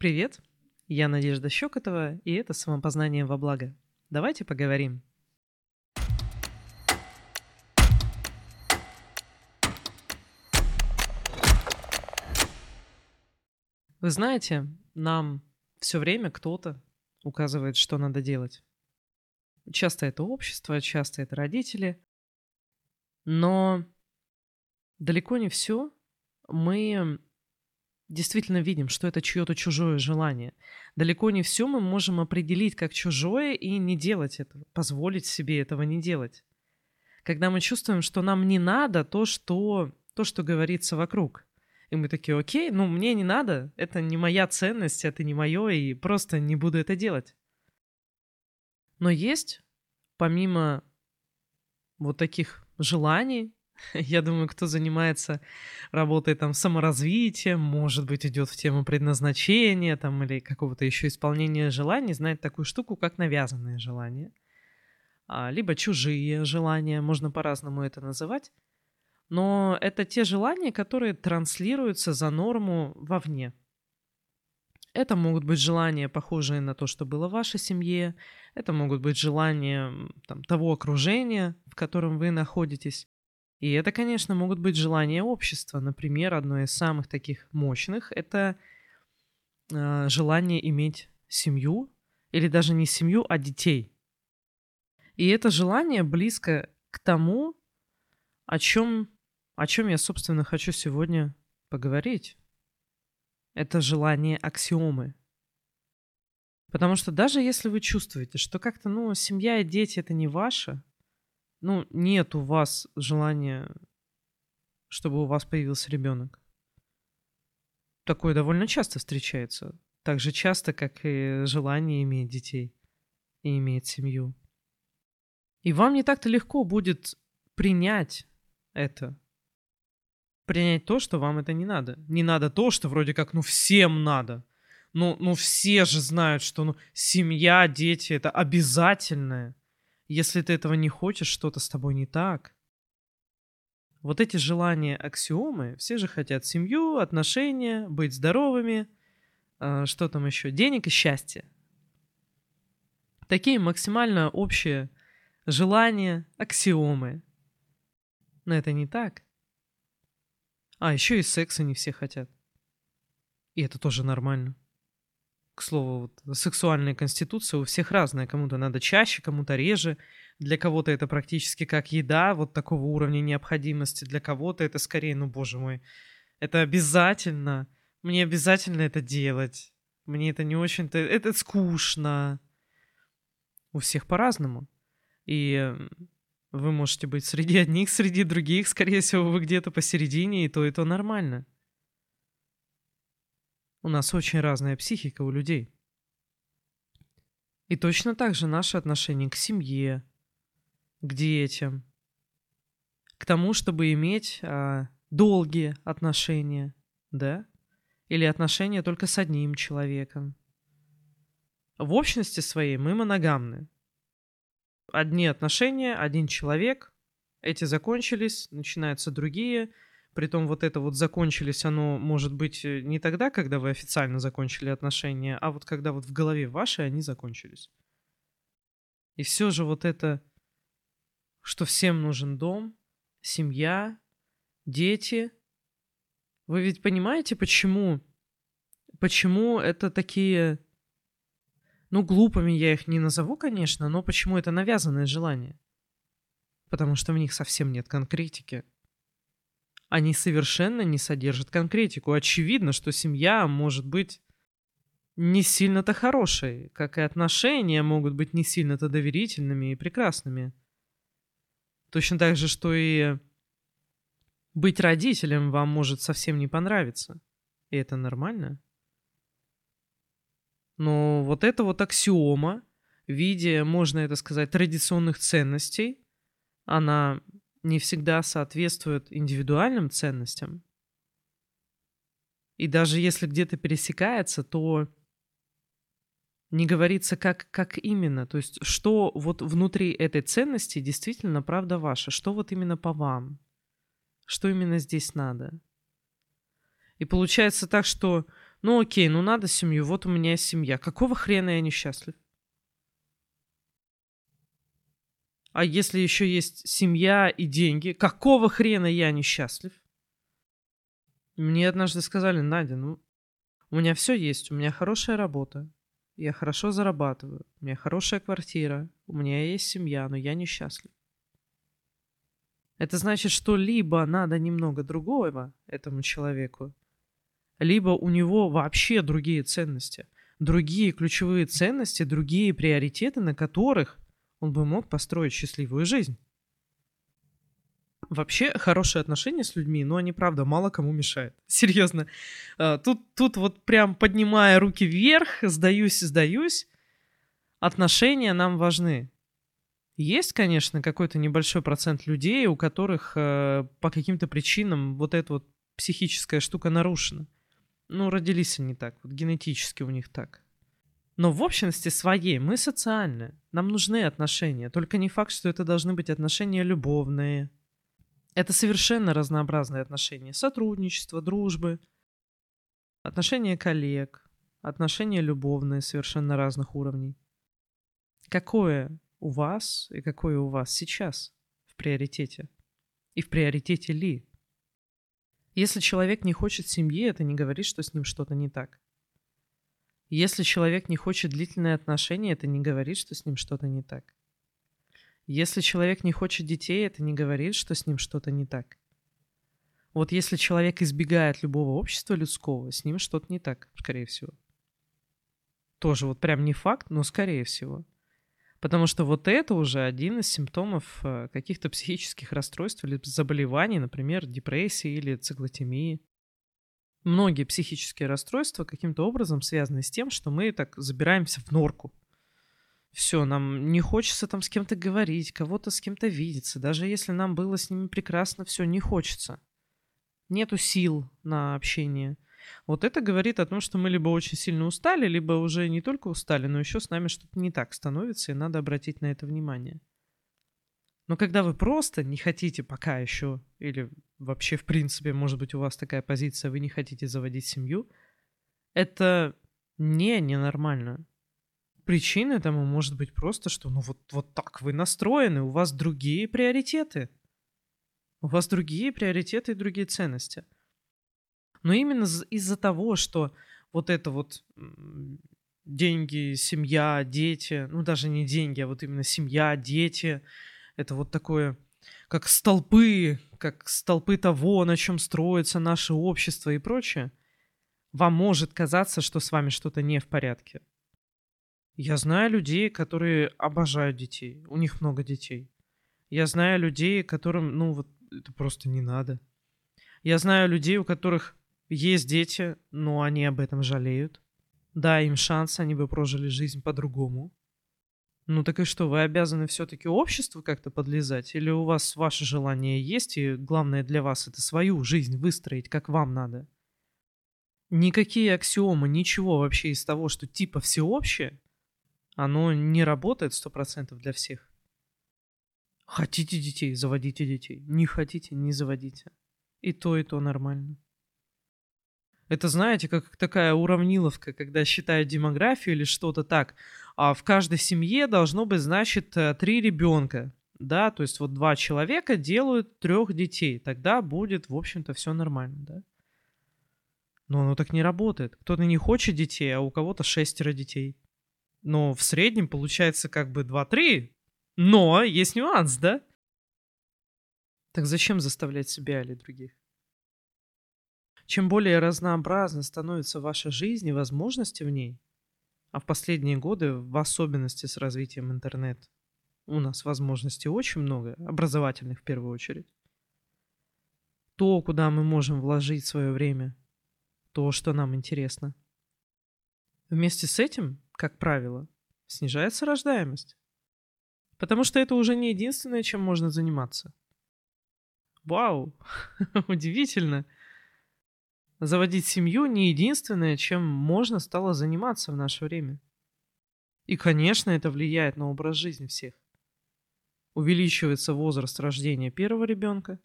Привет, я Надежда Щекотова, и это «Самопознание во благо». Давайте поговорим. Вы знаете, нам все время кто-то указывает, что надо делать. Часто это общество, часто это родители, но далеко не все мы действительно видим, что это чье-то чужое желание. Далеко не все мы можем определить как чужое и не делать этого, позволить себе этого не делать. Когда мы чувствуем, что нам не надо то, что, то, что говорится вокруг. И мы такие, окей, ну мне не надо, это не моя ценность, это не мое, и просто не буду это делать. Но есть, помимо вот таких желаний, Я думаю, кто занимается работой там саморазвитием, может быть, идет в тему предназначения там или какого-то еще исполнения желаний, знает такую штуку, как навязанные желания. А, либо чужие желания, можно по-разному это называть. Но это те желания, которые транслируются за норму вовне. Это могут быть желания, похожие на то, что было в вашей семье. Это могут быть желания там, того окружения, в котором вы находитесь. И это, конечно, могут быть желания общества. Например, одно из самых таких мощных — это э, желание иметь семью, или даже не семью, а детей. И это желание близко к тому, о чем, о чем я, собственно, хочу сегодня поговорить. Это желание аксиомы. Потому что даже если вы чувствуете, что как-то, ну, семья и дети — это не ваше, ну, нет у вас желания, чтобы у вас появился ребенок. Такое довольно часто встречается. Так же часто, как и желание иметь детей и иметь семью. И вам не так-то легко будет принять это. Принять то, что вам это не надо. Не надо то, что вроде как, ну, всем надо. Ну, ну все же знают, что ну, семья, дети — это обязательное. Если ты этого не хочешь, что-то с тобой не так. Вот эти желания аксиомы, все же хотят семью, отношения, быть здоровыми, э, что там еще, денег и счастье. Такие максимально общие желания, аксиомы. Но это не так. А, еще и секса не все хотят. И это тоже нормально к слову, вот, сексуальная конституция у всех разная. Кому-то надо чаще, кому-то реже. Для кого-то это практически как еда, вот такого уровня необходимости. Для кого-то это скорее, ну, боже мой, это обязательно. Мне обязательно это делать. Мне это не очень-то... Это скучно. У всех по-разному. И вы можете быть среди одних, среди других. Скорее всего, вы где-то посередине, и то, и то нормально. У нас очень разная психика у людей. И точно так же наше отношение к семье, к детям, к тому, чтобы иметь а, долгие отношения, да? Или отношения только с одним человеком. В общности своей мы моногамны. Одни отношения, один человек, эти закончились, начинаются другие – Притом вот это вот закончились, оно может быть э, не тогда, когда вы официально закончили отношения, а вот когда вот в голове вашей они закончились. И все же вот это, что всем нужен дом, семья, дети. Вы ведь понимаете, почему? Почему это такие... Ну, глупыми я их не назову, конечно, но почему это навязанное желание? Потому что в них совсем нет конкретики они совершенно не содержат конкретику. Очевидно, что семья может быть не сильно-то хорошей, как и отношения могут быть не сильно-то доверительными и прекрасными. Точно так же, что и быть родителем вам может совсем не понравиться. И это нормально. Но вот эта вот аксиома в виде, можно это сказать, традиционных ценностей, она не всегда соответствуют индивидуальным ценностям. И даже если где-то пересекается, то не говорится, как, как именно, то есть что вот внутри этой ценности действительно правда ваша, что вот именно по вам, что именно здесь надо. И получается так, что Ну окей, ну надо семью, вот у меня семья. Какого хрена я несчастлив? А если еще есть семья и деньги, какого хрена я несчастлив? Мне однажды сказали, Надя, ну, у меня все есть, у меня хорошая работа, я хорошо зарабатываю, у меня хорошая квартира, у меня есть семья, но я несчастлив. Это значит, что либо надо немного другого этому человеку, либо у него вообще другие ценности, другие ключевые ценности, другие приоритеты, на которых он бы мог построить счастливую жизнь. Вообще, хорошие отношения с людьми, но они, правда, мало кому мешают. Серьезно. А, тут, тут вот прям поднимая руки вверх, сдаюсь, сдаюсь. Отношения нам важны. Есть, конечно, какой-то небольшой процент людей, у которых э, по каким-то причинам вот эта вот психическая штука нарушена. Ну, родились они так, вот генетически у них так. Но в общности своей мы социальные. Нам нужны отношения. Только не факт, что это должны быть отношения любовные. Это совершенно разнообразные отношения. Сотрудничество, дружбы, отношения коллег, отношения любовные совершенно разных уровней. Какое у вас и какое у вас сейчас в приоритете? И в приоритете ли? Если человек не хочет семьи, это не говорит, что с ним что-то не так. Если человек не хочет длительные отношения, это не говорит, что с ним что-то не так. Если человек не хочет детей, это не говорит, что с ним что-то не так. Вот если человек избегает любого общества людского, с ним что-то не так, скорее всего. Тоже вот прям не факт, но скорее всего. Потому что вот это уже один из симптомов э, каких-то психических расстройств или заболеваний, например, депрессии или циклотемии. Многие психические расстройства каким-то образом связаны с тем, что мы так забираемся в норку. Все, нам не хочется там с кем-то говорить, кого-то с кем-то видеться. Даже если нам было с ними прекрасно, все не хочется. Нету сил на общение. Вот это говорит о том, что мы либо очень сильно устали, либо уже не только устали, но еще с нами что-то не так становится, и надо обратить на это внимание. Но когда вы просто не хотите пока еще, или вообще в принципе, может быть, у вас такая позиция, вы не хотите заводить семью, это не ненормально. Причина этому может быть просто, что ну вот, вот так вы настроены, у вас другие приоритеты. У вас другие приоритеты и другие ценности. Но именно из-за того, что вот это вот деньги, семья, дети, ну даже не деньги, а вот именно семья, дети, это вот такое, как столпы, как столпы того, на чем строится наше общество и прочее, вам может казаться, что с вами что-то не в порядке. Я знаю людей, которые обожают детей, у них много детей. Я знаю людей, которым, ну вот, это просто не надо. Я знаю людей, у которых есть дети, но они об этом жалеют. Дай им шанс, они бы прожили жизнь по-другому. Ну так и что, вы обязаны все-таки обществу как-то подлезать? Или у вас ваше желание есть, и главное для вас это свою жизнь выстроить, как вам надо? Никакие аксиомы, ничего вообще из того, что типа всеобщее, оно не работает сто процентов для всех. Хотите детей, заводите детей. Не хотите, не заводите. И то, и то нормально. Это, знаете, как такая уравниловка, когда считают демографию или что-то так. А в каждой семье должно быть, значит, э, три ребенка. Да, то есть вот два человека делают трех детей. Тогда будет, в общем-то, все нормально, да. Но оно так не работает. Кто-то не хочет детей, а у кого-то шестеро детей. Но в среднем получается как бы 2-3. Но есть нюанс, да? Так зачем заставлять себя или других? Чем более разнообразна становится ваша жизнь и возможности в ней, а в последние годы, в особенности с развитием интернета, у нас возможностей очень много, образовательных в первую очередь. То, куда мы можем вложить свое время, то, что нам интересно. Вместе с этим, как правило, снижается рождаемость. Потому что это уже не единственное, чем можно заниматься. Вау, удивительно заводить семью не единственное, чем можно стало заниматься в наше время. И, конечно, это влияет на образ жизни всех. Увеличивается возраст рождения первого ребенка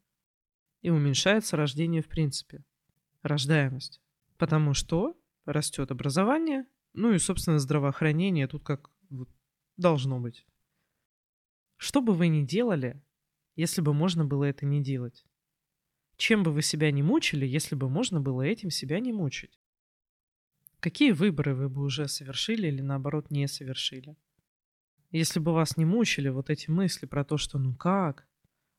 и уменьшается рождение в принципе. Рождаемость. Потому что растет образование, ну и, собственно, здравоохранение тут как должно быть. Что бы вы ни делали, если бы можно было это не делать? Чем бы вы себя не мучили, если бы можно было этим себя не мучить? Какие выборы вы бы уже совершили или наоборот не совершили? Если бы вас не мучили вот эти мысли про то, что ну как,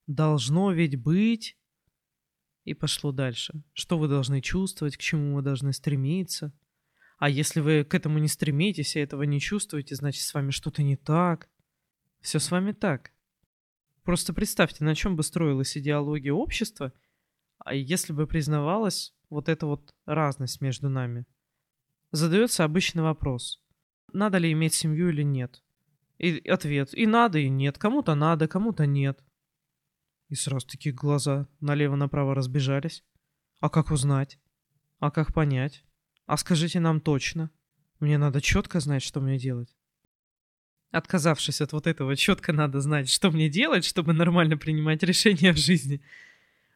должно ведь быть, и пошло дальше. Что вы должны чувствовать, к чему вы должны стремиться. А если вы к этому не стремитесь и этого не чувствуете, значит с вами что-то не так. Все с вами так. Просто представьте, на чем бы строилась идеология общества, а если бы признавалась вот эта вот разность между нами. Задается обычный вопрос. Надо ли иметь семью или нет? И ответ. И надо, и нет. Кому-то надо, кому-то нет. И сразу такие глаза налево-направо разбежались. А как узнать? А как понять? А скажите нам точно. Мне надо четко знать, что мне делать. Отказавшись от вот этого, четко надо знать, что мне делать, чтобы нормально принимать решения в жизни.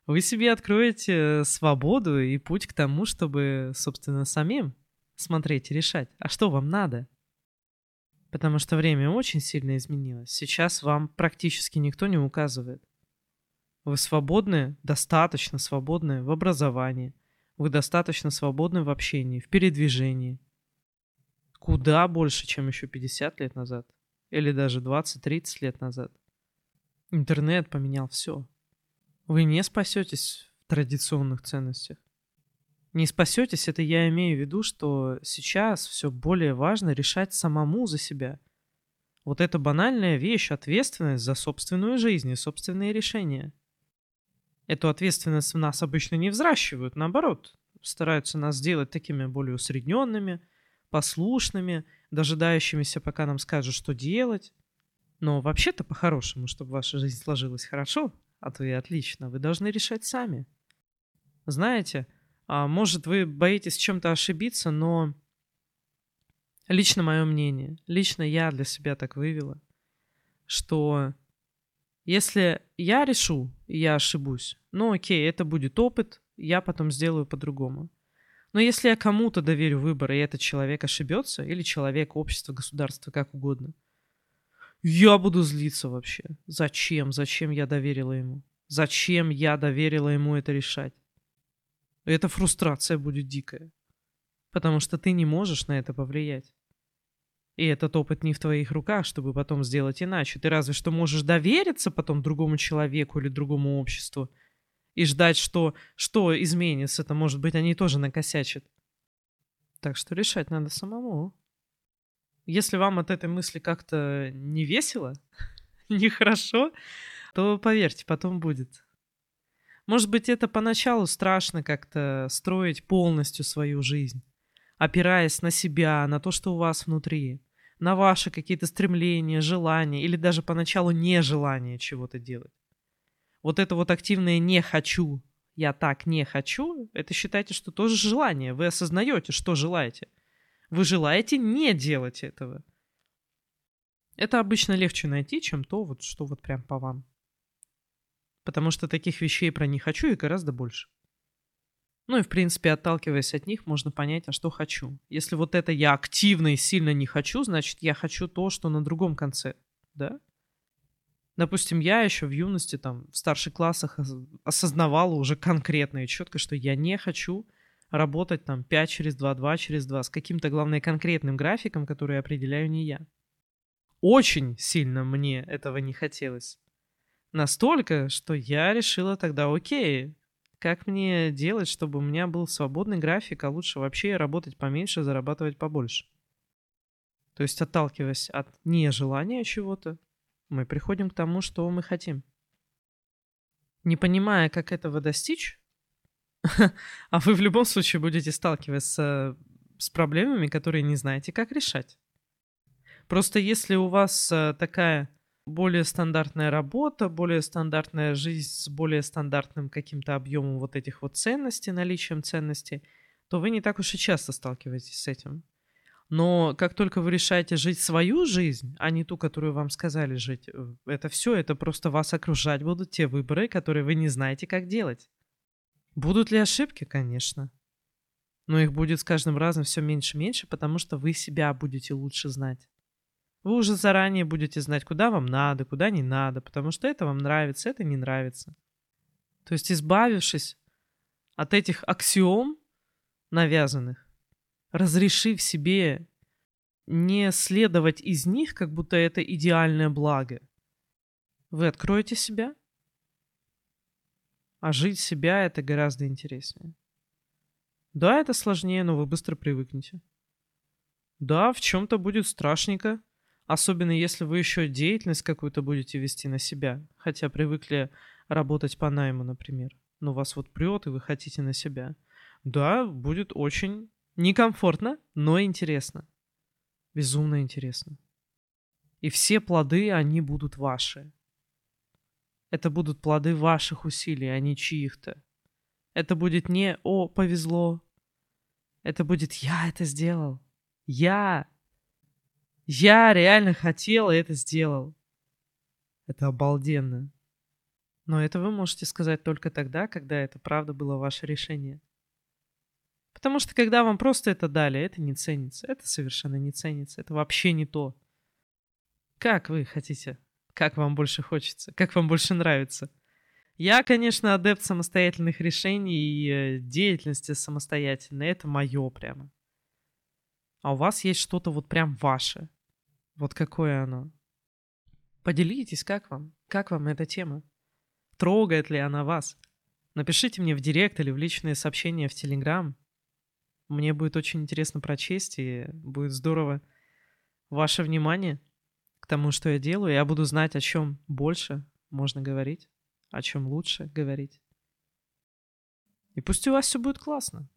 Вы себе откроете свободу и путь к тому, чтобы, собственно, самим смотреть и решать. А что вам надо? Потому что время очень сильно изменилось. Сейчас вам практически никто не указывает. Вы свободны, достаточно свободны в образовании. Вы достаточно свободны в общении, в передвижении. Куда больше, чем еще 50 лет назад. Или даже 20-30 лет назад. Интернет поменял все. Вы не спасетесь в традиционных ценностях. Не спасетесь, это я имею в виду, что сейчас все более важно решать самому за себя. Вот эта банальная вещь, ответственность за собственную жизнь и собственные решения – эту ответственность в нас обычно не взращивают, наоборот, стараются нас сделать такими более усредненными, послушными, дожидающимися, пока нам скажут, что делать. Но вообще-то по-хорошему, чтобы ваша жизнь сложилась хорошо, а и отлично, вы должны решать сами. Знаете, а может вы боитесь чем-то ошибиться, но лично мое мнение, лично я для себя так вывела, что если я решу, и я ошибусь, ну окей, это будет опыт, я потом сделаю по-другому. Но если я кому-то доверю выбор, и этот человек ошибется, или человек, общество, государство, как угодно, я буду злиться вообще. Зачем? Зачем я доверила ему? Зачем я доверила ему это решать? Эта фрустрация будет дикая. Потому что ты не можешь на это повлиять. И этот опыт не в твоих руках, чтобы потом сделать иначе. Ты разве что можешь довериться потом другому человеку или другому обществу и ждать, что, что изменится. Это, может быть, они тоже накосячат. Так что решать надо самому. Если вам от этой мысли как-то не весело, нехорошо, то поверьте, потом будет. Может быть, это поначалу страшно как-то строить полностью свою жизнь, опираясь на себя, на то, что у вас внутри на ваши какие-то стремления, желания или даже поначалу нежелание чего-то делать. Вот это вот активное «не хочу», «я так не хочу», это считайте, что тоже желание. Вы осознаете, что желаете. Вы желаете не делать этого. Это обычно легче найти, чем то, вот, что вот прям по вам. Потому что таких вещей про «не хочу» и гораздо больше. Ну и, в принципе, отталкиваясь от них, можно понять, а что хочу. Если вот это я активно и сильно не хочу, значит, я хочу то, что на другом конце, да? Допустим, я еще в юности, там, в старших классах осознавала уже конкретно и четко, что я не хочу работать там 5 через 2, 2 через 2, с каким-то, главное, конкретным графиком, который определяю не я. Очень сильно мне этого не хотелось. Настолько, что я решила тогда, окей, как мне делать, чтобы у меня был свободный график, а лучше вообще работать поменьше, зарабатывать побольше? То есть, отталкиваясь от нежелания чего-то, мы приходим к тому, что мы хотим. Не понимая, как этого достичь, а вы в любом случае будете сталкиваться с проблемами, которые не знаете, как решать. Просто если у вас э, такая более стандартная работа, более стандартная жизнь с более стандартным каким-то объемом вот этих вот ценностей, наличием ценностей, то вы не так уж и часто сталкиваетесь с этим. Но как только вы решаете жить свою жизнь, а не ту, которую вам сказали жить, э, это все, это просто вас окружать будут те выборы, которые вы не знаете, как делать. Будут ли ошибки? Конечно. Но их будет с каждым разом все меньше и меньше, потому что вы себя будете лучше знать. Вы уже заранее будете знать, куда вам надо, куда не надо, потому что это вам нравится, это не нравится. То есть, избавившись от этих аксиом навязанных, разрешив себе не следовать из них, как будто это идеальное благо, вы откроете себя, а жить себя это гораздо интереснее. Да, это сложнее, но вы быстро привыкнете. Да, в чем-то будет страшненько, особенно если вы еще деятельность какую-то будете вести на себя, хотя привыкли работать по найму, например. Но вас вот прет, и вы хотите на себя. Да, будет очень некомфортно, но интересно. Безумно интересно. И все плоды, они будут ваши. Это будут плоды ваших усилий, а не чьих-то. Это будет не «О, повезло». Это будет «Я это сделал». Я. Я реально хотел и это сделал. Это обалденно. Но это вы можете сказать только тогда, когда это правда было ваше решение. Потому что когда вам просто это дали, это не ценится. Это совершенно не ценится. Это вообще не то. Как вы хотите? Как вам больше хочется? Как вам больше нравится? Я, конечно, адепт самостоятельных решений и э, деятельности самостоятельной. Это мое прямо. А у вас есть что-то вот прям ваше. Вот какое оно. Поделитесь, как вам? Как вам эта тема? Трогает ли она вас? Напишите мне в директ или в личные сообщения в Телеграм. Мне будет очень интересно прочесть, и будет здорово ваше внимание тому, что я делаю. Я буду знать, о чем больше можно говорить о чем лучше говорить. И пусть у вас все будет классно.